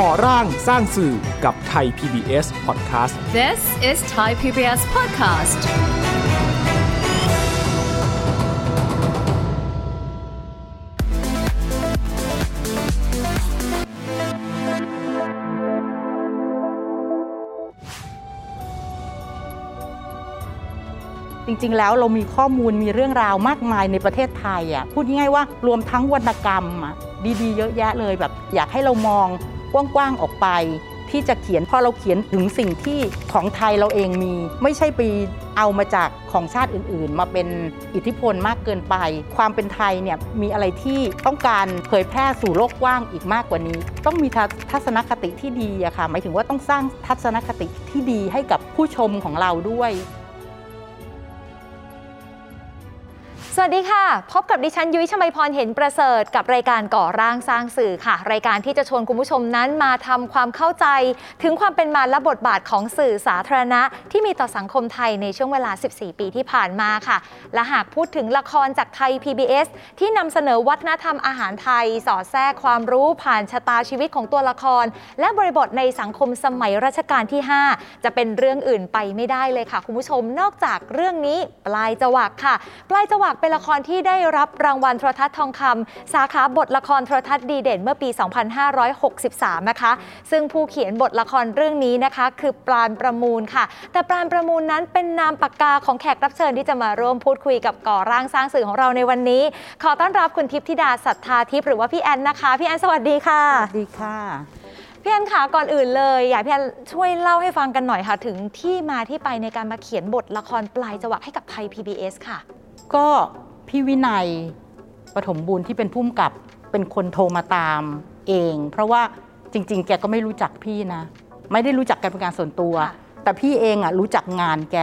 ก่อร่างสร้างสื่อกับไทย PBS Podcast This is Thai PBS Podcast จริง ๆ แล้วเรามีข้อมูลมีเรื่องราวมากมายในประเทศไทยอะพูดง่ายๆว่ารวมทั้งวรรณกรรมอะดีๆ เยอะแยะเลยแบบ อยากให้เรามอง กว้างๆออกไป ที่จะเขียนพอเราเขียนถึงสิ่งที่ของไทยเราเองมี ไม่ใช่ไปเอามาจากของชาติอื่นๆ มาเป็นอิทธิพลมากเกินไป ความเป็นไทยเนี่ยมีอะไรที่ต้องการเผยแพร่สู่โลกกว้างอีกมากกว่านี้ ต้องมีทัทัศนคติที่ดีอะค่ะหมายถึงว่าต้องสร้างทัศนคติที่ดีให้กับผู้ชมของเราด้วย สวัสดีค่ะ พบกับดิฉันยุ้ยชมัยพรเห็นประเสริฐกับรายการก่อร่างสร้างสื่อค่ะ รายการที่จะชวนคุณผู้ชมนั้นมาทำความเข้าใจ ถึงความเป็นมาและบทบาทของสื่อสาธารณะ ที่มีต่อสังคมไทยในช่วงเวลา 14 ปีที่ผ่านมาค่ะ และหากพูดถึงละครจากไทย PBS ที่นำเสนอวัฒนธรรมอาหารไทย สอดแทรกความรู้ผ่านชะตาชีวิตของตัวละคร และบริบทในสังคมสมัยรัชกาลที่ 5 จะเป็นเรื่องอื่นไปไม่ได้เลยค่ะ คุณผู้ชมนอกจากเรื่องนี้ปลายจวักค่ะ ปลายจวักเป็นละครที่ได้รับรางวัลโทรทัศน์ทองคำสาขาบทละครโทรทัศน์ดีเด่นเมื่อปี 2563 นะคะ ซึ่งผู้เขียนบทละครเรื่องนี้นะคะ คือปราณประมูลค่ะ แต่ปราณประมูลนั้นเป็นนามปากกาของแขกรับเชิญที่จะมาร่วมพูดคุยกับก่อร่างสร้างสื่อของเราในวันนี้ ขอต้อนรับคุณทิพย์ธิดาสัทธาทิพย์หรือว่าพี่แอนนะคะพี่แอนสวัสดีค่ะสวัสดีค่ะพี่แอนค่ะก่อนอื่นเลย อยากพี่แอนช่วยเล่าให้ฟังกันหน่อยค่ะ ถึงที่มาที่ไปในการมาเขียนบทละครปลายจวักให้กับไทย PBS ค่ะ ก็พี่วินัยปฐมบุญที่เป็นผู้กำกับเป็นคนโทรมาตามเอง เพราะว่าจริง ๆ แกก็ไม่รู้จักพี่นะ ไม่ได้รู้จักกันเป็นการส่วนตัวค่ะแต่พี่เองอะรู้จักงานแก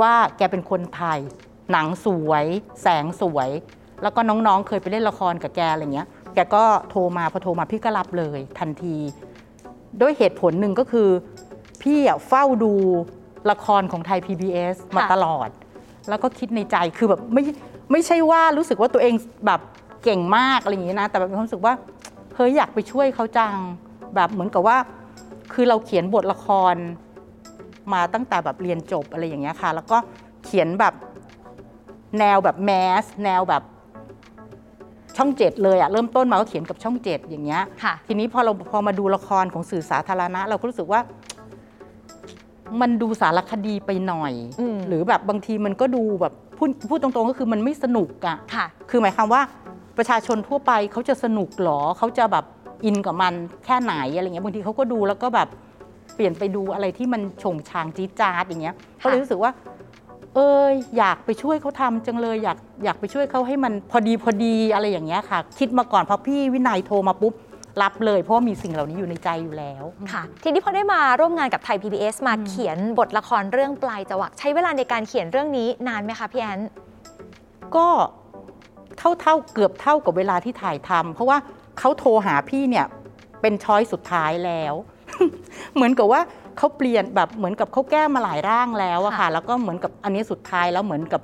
ว่าแกเป็นคนไทย หนังสวย แสงสวย แล้วก็น้องๆ เคยไปเล่นละครกับแกอะไรเงี้ย แกก็โทรมาพอโทรมาพี่ก็รับเลยทันที ด้วยเหตุผลหนึ่งก็คือ พี่อะเฝ้าดูละครของไทย PBS มาค่ะตลอด แล้วก็คิดในใจคือแบบไม่ไม่ใช่ว่ารู้สึกว่าตัวเองแบบเก่งมากอะไรอย่างนี้นะ แต่แบบมีความรู้สึกว่าเฮ้ยอยากไปช่วยเขาจังแบบเหมือนกับว่า คือเราเขียนบทละครมาตั้งแต่แบบเรียนจบอะไรอย่างเงี้ยค่ะ แล้วก็เขียนแบบแนวแบบแมสแนวแบบช่องเจ็ดเลยอะเริ่มต้นมาก็เขียนกับช่องเจ็ดอย่างเงี้ยค่ะทีนี้พอเราพอมาดูละครของสื่อสาธารณะ เราก็รู้สึกว่า มันดูสารคดีไปหน่อยอืมหรือแบบบางทีมันก็ดูแบบพูดพูดตรงๆก็คือมันไม่สนุกอะค่ะ คือหมายความว่าประชาชนทั่วไปเขาจะสนุกหรอเขาจะแบบอินกับมันแค่ไหนอะไรเงี้ยบางทีเขาก็ดูแล้วก็แบบเปลี่ยนไปดูอะไรที่มันชงชางจี๊ดจ๊าดอย่างเงี้ยเขาเลยรู้สึกว่า เอยอยากไปช่วยเขาทำจังเลยอยากอยากไปช่วยเขาให้มันพอดีพอดีอะไรอย่างเงี้ยค่ะ คิดมาก่อนพอพี่วินัยโทรมาปุ๊บ รับเลยเพราะว่ามีสิ่งเหล่านี้อยู่ในใจอยู่แล้วค่ะ ทีนี้พอได้มาร่วมงานกับไทย PBS มาเขียนบทละครเรื่องปลายจวักใช้เวลาในการเขียนเรื่องนี้นานไหมคะพี่แอนก็เท่าเท่าเกือบเท่ากับเวลาที่ถ่ายทำเพราะว่าเขาโทรหาพี่เนี่ยเป็นช้อยสุดท้ายแล้ว เหมือนกับว่าเขาเปลี่ยนแบบเหมือนกับเขาแก้มาหลายร่างแล้วอะค่ะค่ะแล้วก็เหมือนกับอันนี้สุดท้ายแล้วเหมือนกับ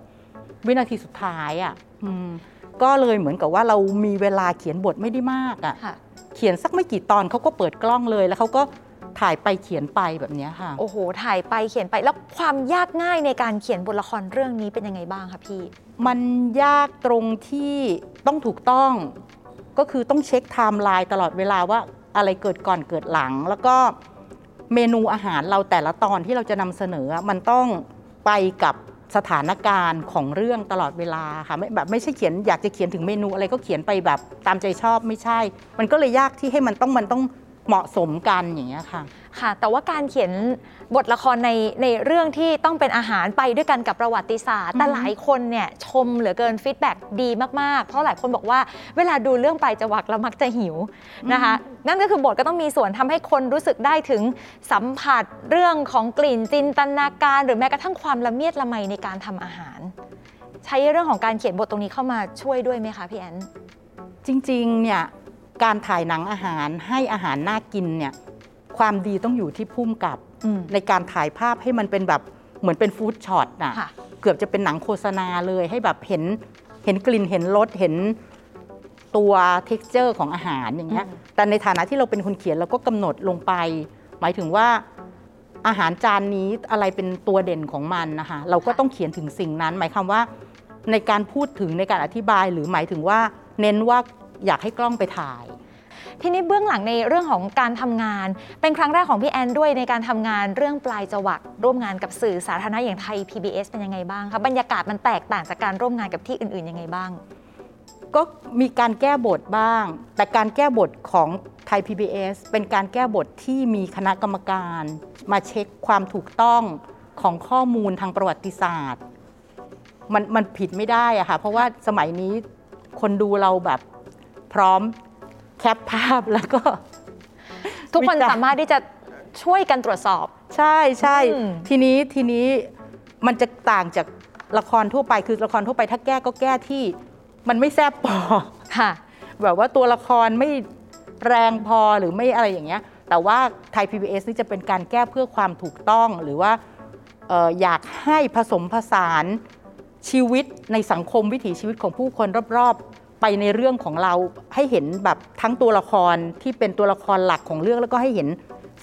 วินาทีสุดท้ายอะอืมก็เลยเหมือนกับว่าเรามีเวลาเขียนบทไม่ได้มากอะค่ะ เขียนสักไม่กี่ตอนเขาก็เปิดกล้องเลยแล้วเขาก็ถ่ายไปเขียนไปแบบเนี้ยค่ะ โอ้โห ถ่ายไปเขียนไปแล้วความยากง่ายในการเขียนบทละครเรื่องนี้เป็นยังไงบ้างคะพี่มันยากตรงที่ต้องถูกต้องก็คือต้องเช็คไทม์ไลน์ตลอดเวลาว่าอะไรเกิดก่อนเกิดหลัง แล้วก็เมนูอาหารเราแต่ละตอนที่เราจะนำเสนอมันต้องไปกับ สถานการณ์ของเรื่องตลอดเวลาค่ะไม่แบบไม่ใช่เขียนอยากจะเขียนถึงเมนูอะไรก็เขียนไปแบบตามใจชอบไม่ใช่ มันก็เลยยากที่ให้มันต้องมันต้องเหมาะสมกันอย่างเงี้ยค่ะ ค่ะ แต่ว่าการเขียนบทละครในในเรื่องที่ต้องเป็นอาหารไปด้วยกันกับประวัติศาสตร์ แต่อือฮึหลายคนเนี่ยชมเหลือเกิน feedbackดีมาก ๆ เพราะหลายคนบอกว่าเวลาดูเรื่องปลายจวักแล้วมักจะหิวนะคะ นั่นก็คือบทก็ต้องมีส่วนทำให้คนรู้สึกได้ถึงสัมผัสเรื่องของกลิ่นจินตนาการ หรือแม้กระทั่งความละเมียดละไมในการทำอาหาร ใช้เรื่องของการเขียนบทตรงนี้เข้ามาช่วยด้วยไหมคะพี่แอนจริงๆเนี่ยการถ่ายหนังอาหารให้อาหารน่ากินเนี่ย ความดีต้องอยู่ที่พุ่มกับอืมในการถ่ายภาพให้มันเป็นแบบเหมือนเป็นฟู้ดช็อตน่ะค่ะเกือบจะเป็นหนังโฆษณาเลยให้แบบเห็นเห็นกลิ่นเห็นรสเห็นตัว texture ของอาหารอย่างเงี้ยอืมแต่ในฐานะที่เราเป็นคนเขียนเราก็กำหนดลงไป หมายถึงว่าอาหารจานนี้อะไรเป็นตัวเด่นของมันนะคะเราก็ต้องเขียนถึงสิ่งนั้น หมายความว่าในการพูดถึงในการอธิบายหรือหมายถึงว่า เน้นว่าอยากให้กล้องไปถ่าย ทีนี้เบื้องหลังในเรื่องของการทำงาน เป็นครั้งแรกของพี่แอนด้วยในการทำงานเรื่องปลายจวักร่วมงานกับสื่อสาธารณะอย่างไทย PBS เป็นยังไงบ้างคะบรรยากาศมันแตกต่างจากการร่วมงานกับที่อื่นๆยังไงบ้าง ก็มีการแก้บทบ้าง แต่การแก้บทของไทย PBS เป็นการแก้บทที่มีคณะกรรมการ มาเช็คความถูกต้องของข้อมูลทางประวัติศาสตร์ มันมันผิดไม่ได้อะค่ะเพราะว่าสมัยนี้คนดูเราแบบพร้อม แคปภาพแล้วก็ ทุกคนวิจารณ์สามารถที่จะช่วยกันตรวจสอบ ใช่ใช่อืมทีนี้ทีนี้มันจะต่างจากละครทั่วไปคือละครทั่วไปถ้าแก้ก็แก้ที่ มันไม่แซบพอค่ะ แบบว่าตัวละครไม่แรงพอหรือไม่อะไรอย่างเงี้ย แต่ว่าไทย PBS นี่จะเป็นการแก้เพื่อความถูกต้องหรือว่าเอออยากให้ผสมผสานชีวิตในสังคมวิถีชีวิตของผู้คนรอบๆ ไปในเรื่องของเราให้เห็นแบบทั้งตัวละครที่เป็นตัวละครหลักของเรื่องแล้วก็ให้เห็น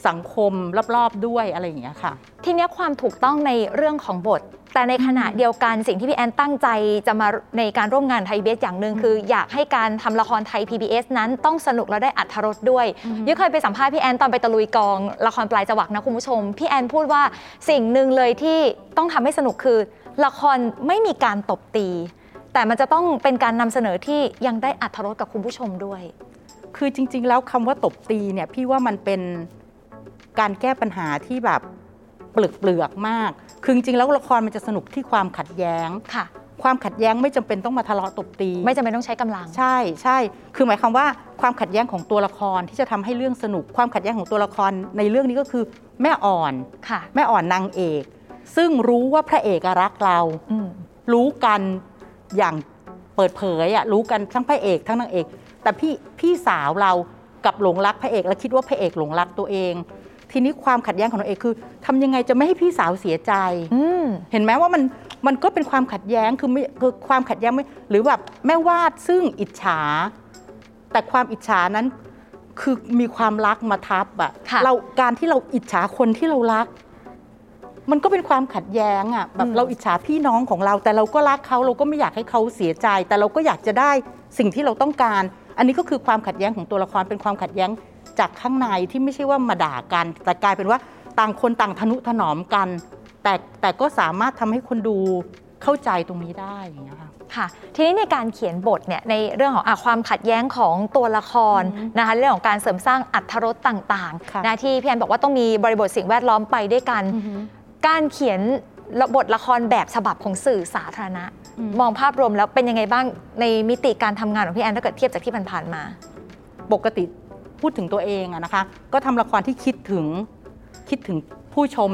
สังคมรอบๆด้วยอะไรอย่างเงี้ยค่ะ ทีนี้ความถูกต้องในเรื่องของบท แต่ในขณะเดียวกันสิ่งที่พี่แอนตั้งใจจะมาในการร่วมงานไทย PBS อย่างหนึ่งคือ อยากให้การทำละครไทย PBS นั้นต้องสนุกและได้อัธรสด้วยยุ้ยเคยไปสัมภาษณ์พี่แอนตอนไปตะลุยกอง ละครปลายจวักนะคุณผู้ชม พี่แอนพูดว่าสิ่งหนึ่งเลยที่ต้องทำให้สนุกคือละครไม่มีการตบตี แต่มันจะต้องเป็นการนำเสนอที่ยังได้อัธรสกับคุณผู้ชมด้วย คือจริง ๆ แล้วคำว่าตบตีเนี่ยพี่ว่ามันเป็นการแก้ปัญหาที่แบบเปลือกเปลือกๆมาก คือจริงๆแล้วละครมันจะสนุกที่ความขัดแย้งค่ะ ความขัดแย้งไม่จำเป็นต้องมาทะเลาะตบตี ไม่จำเป็นต้องใช้กำลัง ใช่ใช่คือหมายความว่าความขัดแย้งของตัวละครที่จะทำให้เรื่องสนุก ความขัดแย้งของตัวละครในเรื่องนี้ก็คือ แม่อ่อนค่ะ แม่อ่อนนางเอก ซึ่งรู้ว่าพระเอกอะรักเราอืมรู้กัน อย่างเปิดเผยอะรู้กันทั้งพระเอกทั้งนางเอก แต่พี่พี่สาวเรากับหลงรักพระเอกและคิดว่าพระเอกหลงรักตัวเอง ทีนี้ความขัดแย้งของนางเอกคือทำยังไงจะไม่ให้พี่สาวเสียใจอืมเห็นไหมว่ามันมันก็เป็นความขัดแย้งคือไม่คือความขัดแย้งไม่หรือแบบแม่วาดซึ่งอิจฉา แต่ความอิจฉานั้นคือมีความรักมาทับอะค่ะเราการที่เราอิจฉาคนที่เรารัก มันก็เป็นความขัดแย้งอะแบบอืมเราอิจฉาพี่น้องของเรา แต่เราก็รักเขาเราก็ไม่อยากให้เขาเสียใจ แต่เราก็อยากจะได้สิ่งที่เราต้องการ อันนี้ก็คือความขัดแย้งของตัวละครเป็นความขัดแย้งจากข้างในที่ไม่ใช่ว่ามาด่ากัน แต่กลายเป็นว่าต่างคนต่างทนุถนอมกัน แต่แต่ก็สามารถทำให้คนดูเข้าใจตรงนี้ได้อย่างเงี้ยค่ะค่ะทีนี้ในการเขียนบทเนี่ยในเรื่องของอะความขัดแย้งของตัวละครอืมนะคะเรื่องของการเสริมสร้างอัธรสต่างค่ะๆนะที่พี่แอนบอกว่าต้องมีบริบทสิ่งแวดล้อมไปด้วยกัน การเขียนบทละครแบบฉบับของสื่อสาธารณะอืมมองภาพรวมแล้วเป็นยังไงบ้างในมิติการทำงานของพี่แอนถ้าเกิดเทียบจากที่ผ่านๆมา ปกติพูดถึงตัวเองอะนะคะ ก็ทำละครที่คิดถึงคิดถึงผู้ชม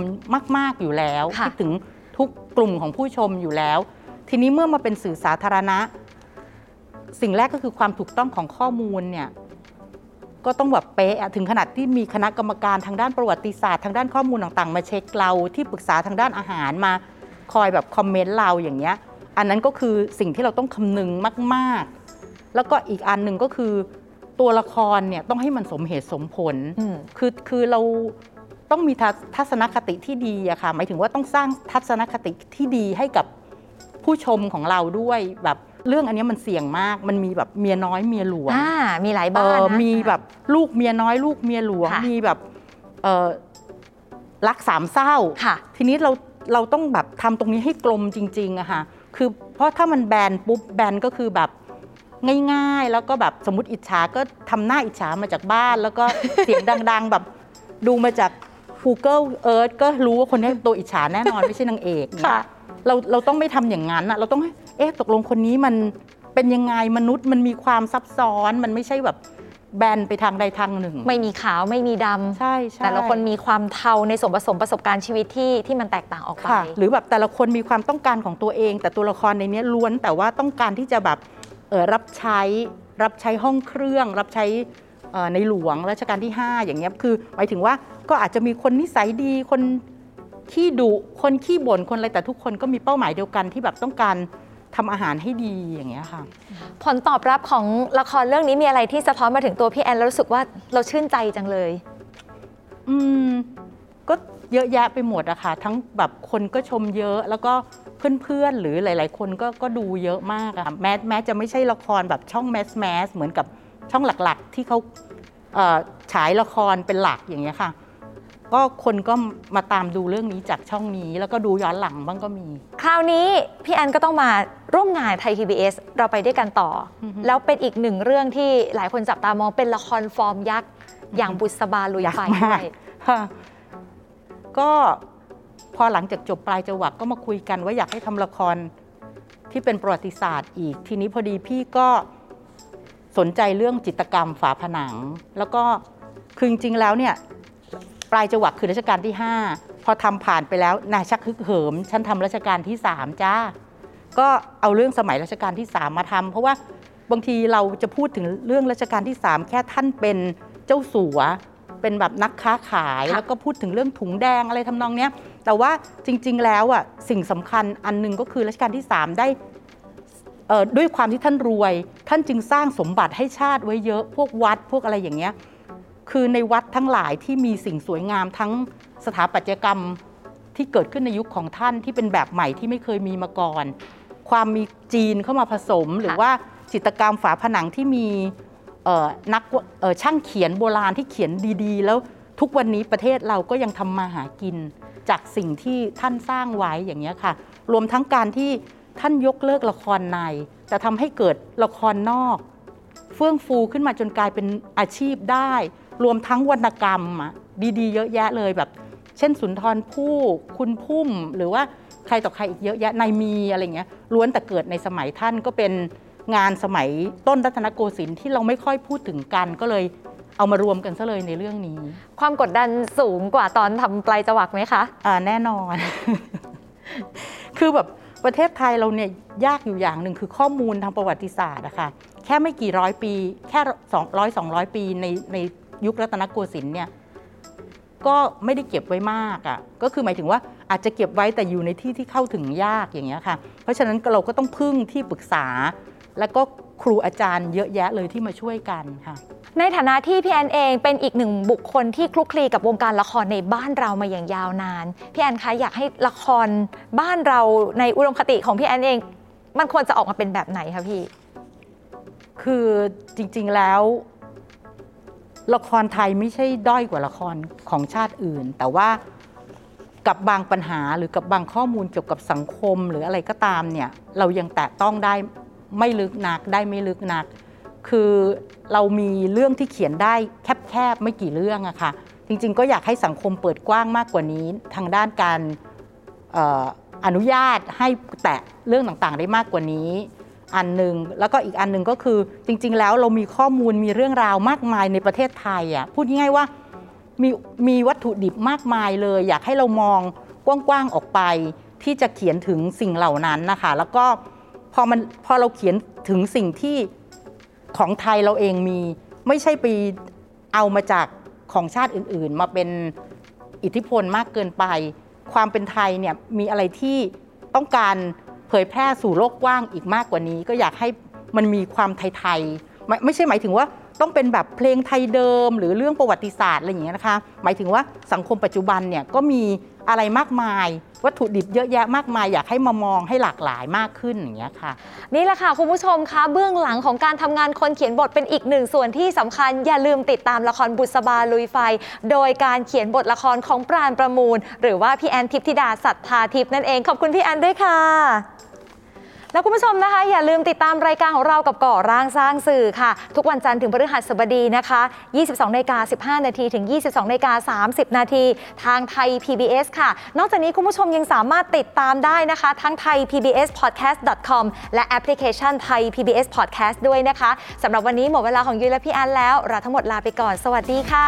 มาก ๆอยู่แล้วค่ะคิดถึงทุกกลุ่มของผู้ชมอยู่แล้ว ทีนี้เมื่อมาเป็นสื่อสาธารณะ สิ่งแรกก็คือความถูกต้องของข้อมูลเนี่ย ก็ต้องแบบเป๊ะอะถึงขนาดที่มีคณะกรรมการทางด้านประวัติศาสตร์ทางด้านข้อมูลต่างๆ มาเช็คเราที่ปรึกษาทางด้านอาหารมาคอยแบบคอมเมนต์เราอย่างเงี้ยอันนั้นก็คือสิ่งที่เราต้องคำนึงมาก ๆ แล้วก็อีกอันหนึ่งก็คือ ตัวละครเนี่ยต้องให้มันสมเหตุสมผลอืมคือคือเราต้องมีทัศทัศนคติที่ดีอะค่ะหมายถึงว่าต้องสร้างทัศนคติที่ดีให้กับ ผู้ชมของเราด้วยแบบเรื่องอันเนี้ยมันเสี่ยงมาก มันมีแบบเมียน้อยเมียหลวงอ่ามีหลายเอบ้านอนะ มีแบบลูกเมียน้อยลูกเมียหลวง ค่ะ มีแบบเออรักสามเศร้า ค่ะ ทีนี้เราเราต้องแบบทำตรงนี้ให้กลมจริงๆอะค่ะ คือเพราะถ้ามันแบนปุ๊บแบนก็คือแบบง่ายๆ แล้วก็แบบสมมติอิจฉาก็ทำหน้าอิจฉามาจากบ้าน แล้วก็ เสียงดังๆ แบบดูมาจาก Google Earth ก็รู้ว่าคนนี้ตัวอิจฉาแน่นอน ไม่ใช่นางเอกค่ะ เราเราต้องไม่ทำอย่างนั้นอะเราต้องให้เอ๊ะตกลงคนนี้มันเป็นยังไงมนุษย์มันมีความซับซ้อนมันไม่ใช่แบบแบนไปทางใดทางหนึ่ง ไม่มีขาวไม่มีดำใช่ใช่แต่ละคนมีความเทาในส่วนผสมประสบการณ์ชีวิตที่ที่มันแตกต่างออกไปค่ะหรือแบบแต่ละคนมีความต้องการของตัวเอง แต่ตัวละครในเนี้ยล้วนแต่ว่าต้องการที่จะแบบเออรับใช้รับใช้ห้องเครื่อง รับใช้เอ่อในหลวงรัชกาลที่ 5 อย่างเงี้ยคือหมายถึงว่าก็อาจจะมีคนนิสัยดีคน ขี้ดุคนขี้บ่นคนอะไรแต่ทุกคนก็มีเป้าหมายเดียวกันที่แบบต้องการทำอาหารให้ดีอย่างเงี้ยค่ะ ผลตอบรับของละครเรื่องนี้มีอะไรที่สะท้อนมาถึงตัวพี่แอนแล้วรู้สึกว่าเราชื่นใจจังเลย อืมก็เยอะแยะไปหมดอะค่ะ ทั้งแบบคนก็ชมเยอะแล้วก็เพื่อนๆ หรือหลาย ๆ คนก็ก็ดูเยอะมากอะแม้แม้จะไม่ใช่ละครแบบช่องแมสแมสเหมือนกับช่องหลักๆ ที่เขาเอ่อฉายละครเป็นหลักอย่างเงี้ยค่ะ ก็คนก็มาตามดูเรื่องนี้จากช่องนี้ แล้วก็ดูย้อนหลังบ้างก็มี คราวนี้พี่แอนก็ต้องมาร่วมงานไทย PBS เราไปด้วยกันต่อออฮึแล้วเป็นอีกหนึ่งเรื่องที่หลายคนจับตามองเป็นละครฟอร์มยักษ์ อย่างบุษบาลุยไฟอยากมากด้วยค่ะก็พอหลังจากจบปลายจวักก็มาคุยกันว่าอยากให้ทำละครที่เป็นประวัติศาสตร์อีก ทีนี้พอดีพี่ก็สนใจเรื่องจิตรกรรมฝาผนัง แล้วก็คือจริงๆแล้วเนี่ยป ลายจวักคือรัชกาลที่ 5 พอทำผ่านไปแล้วนายชักฮึกเหิม ฉันทำรัชกาลที่ 3 จ้า ก็เอาเรื่องสมัยรัชกาลที่ 3 มาทำเพราะว่าบางทีเราจะพูดถึงเรื่องรัชกาลที่ 3 แค่ท่านเป็นเจ้าสัว เป็นแบบนักค้าขายค่ะแล้วก็พูดถึงเรื่องถุงแดงอะไรทำนองเนี้ยแต่ว่าจริง ๆ แล้วอะสิ่งสำคัญอันหนึงก็คือรัชกาลที่ 3 ได้เอ่อด้วยความที่ท่านรวย ท่านจึงสร้างสมบัติให้ชาติไว้เยอะพวกวัดพวกอะไรอย่างเงี้ย คือในวัดทั้งหลายที่มีสิ่งสวยงามทั้งสถาปัตยกรรมที่เกิดขึ้นในยุคของท่านที่เป็นแบบใหม่ที่ไม่เคยมีมาก่อน ความมีจีนเข้ามาผสม หรือว่าจิตรกรรมฝาผนังที่มีนักช่างเขียนโบราณที่เขียนดีๆ แล้วทุกวันนี้ประเทศเราก็ยังทำมาหากิน จากสิ่งที่ท่านสร้างไว้อย่างนี้ค่ะ รวมทั้งการที่ท่านยกเลิกละครในแต่ทำให้เกิดละครนอก เฟื่องฟูขึ้นมาจนกลายเป็นอาชีพได้ รวมทั้งวรรณกรรมอะดีๆ เยอะแยะเลยแบบ เช่นสุนทรภู่คุณพุ่มหรือว่าใครต่อใครอีกเยอะแยะนายมีอะไรเงี้ยล้วนแต่เกิดในสมัยท่านก็เป็นงานสมัยต้นรัตนโกสินทร์ที่เราไม่ค่อยพูดถึงกันก็เลยเอามารวมกันซะเลยในเรื่องนี้ ความกดดันสูงกว่าตอนทำปลายจวักไหมคะอ่าแน่นอน คือแบบประเทศไทยเราเนี่ยยากอยู่อย่างหนึ่งคือข้อมูลทางประวัติศาสตร์อะค่ะ แค่ไม่กี่ร้อยปี แค่สองร้อยสองร้อยปีในในยุครัตนโกสินทร์เนี่ยก็ไม่ได้เก็บไว้มากอะ่ะก็คือหมายถึงว่าอาจจะเก็บไว้แต่อยู่ในที่ที่เข้าถึงยากอย่างเงี้ยค่ะ เพราะฉะนั้นเราก็ต้องพึ่งที่ปรึกษา แล้วก็ครูอาจารย์เยอะแยะเลยที่มาช่วยกันค่ะในฐานะที่พี่แอนเองเป็นอีกหนึ่งบุคคลที่คลุกคลีกับวงการละครในบ้านเรามาอย่างยาวนาน พี่แอนคะอยากให้ละครบ้านเราในอุดมคติของพี่แอนเอง มันควรจะออกมาเป็นแบบไหนคะพี่ คือจริงๆแล้ว ละครไทยไม่ใช่ด้อยกว่าละครของชาติอื่น แต่ว่ากับบางปัญหาหรือกับบางข้อมูลเกี่ยวกับสังคมหรืออะไรก็ตามเนี่ย เรายังแตะต้องได้ไม่ลึกนักได้ไม่ลึกนัก คือเรามีเรื่องที่เขียนได้แคบๆไม่กี่เรื่องอะค่ะจริง ๆ ก็อยากให้สังคมเปิดกว้างมากกว่านี้ ทางด้านการอออนุญาตให้แตะเรื่องต่างๆ ได้มากกว่านี้ อันหนึ่งแล้วก็อีกอันหนึ่งก็คือจริง ๆ แล้วเรามีข้อมูลมีเรื่องราวมากมายในประเทศไทยอะพูดง่ายๆว่ามีมีวัตถุดิบมากมายเลย อยากให้เรามองกว้างๆออกไป ที่จะเขียนถึงสิ่งเหล่านั้นนะคะแล้วก็พอมันพอเราเขียนถึงสิ่งที่ของไทยเราเองมีไม่ใช่ไปเอามาจากของชาติอื่นๆ มาเป็นอิทธิพลมากเกินไป ความเป็นไทยเนี่ยมีอะไรที่ต้องการ เผยแพร่สู่โลกกว้างอีกมากกว่านี้ ก็อยากให้มันมีความไทยๆไม่ไม่ใช่หมายถึงว่าต้องเป็นแบบเพลงไทยเดิม หรือเรื่องประวัติศาสตร์อะไรอย่างเงี้ยนะคะ หมายถึงว่าสังคมปัจจุบันเนี่ยก็มีอะไรมากมาย วัตถุดิบเยอะแยะมากมายอยากให้มามองให้หลากหลายมากขึ้นอย่างเงี้ยค่ะ นี่แหละค่ะคุณผู้ชมคะเบื้องหลังของการทำงานคนเขียนบทเป็นอีกหนึ่งส่วนที่สำคัญ อย่าลืมติดตามละครบุษบาลุยไฟ โดยการเขียนบทละครของปราณประมูล หรือว่าพี่แอนทิพธิดาสัทธาทิพย์นั่นเองขอบคุณพี่แอนด้วยค่ะ แล้วคุณผู้ชมนะคะ อย่าลืมติดตามรายการของเรากับก่อร่างสร้างสื่อค่ะ ทุกวันจันทร์ถึงพฤหัสบดีนะคะ 22นาฬิกา15 นาทีถึง 22นาฬิกา30 นาทีทางไทย PBS ค่ะ นอกจากนี้คุณผู้ชมยังสามารถติดตามได้นะคะ ทั้งไทย PBS Podcast com และแอปพลิเคชันไทย PBS Podcast ด้วยนะคะสำหรับวันนี้หมดเวลาของยุ้ยและพี่แอนแล้ว เราทั้งหมดลาไปก่อน สวัสดีค่ะ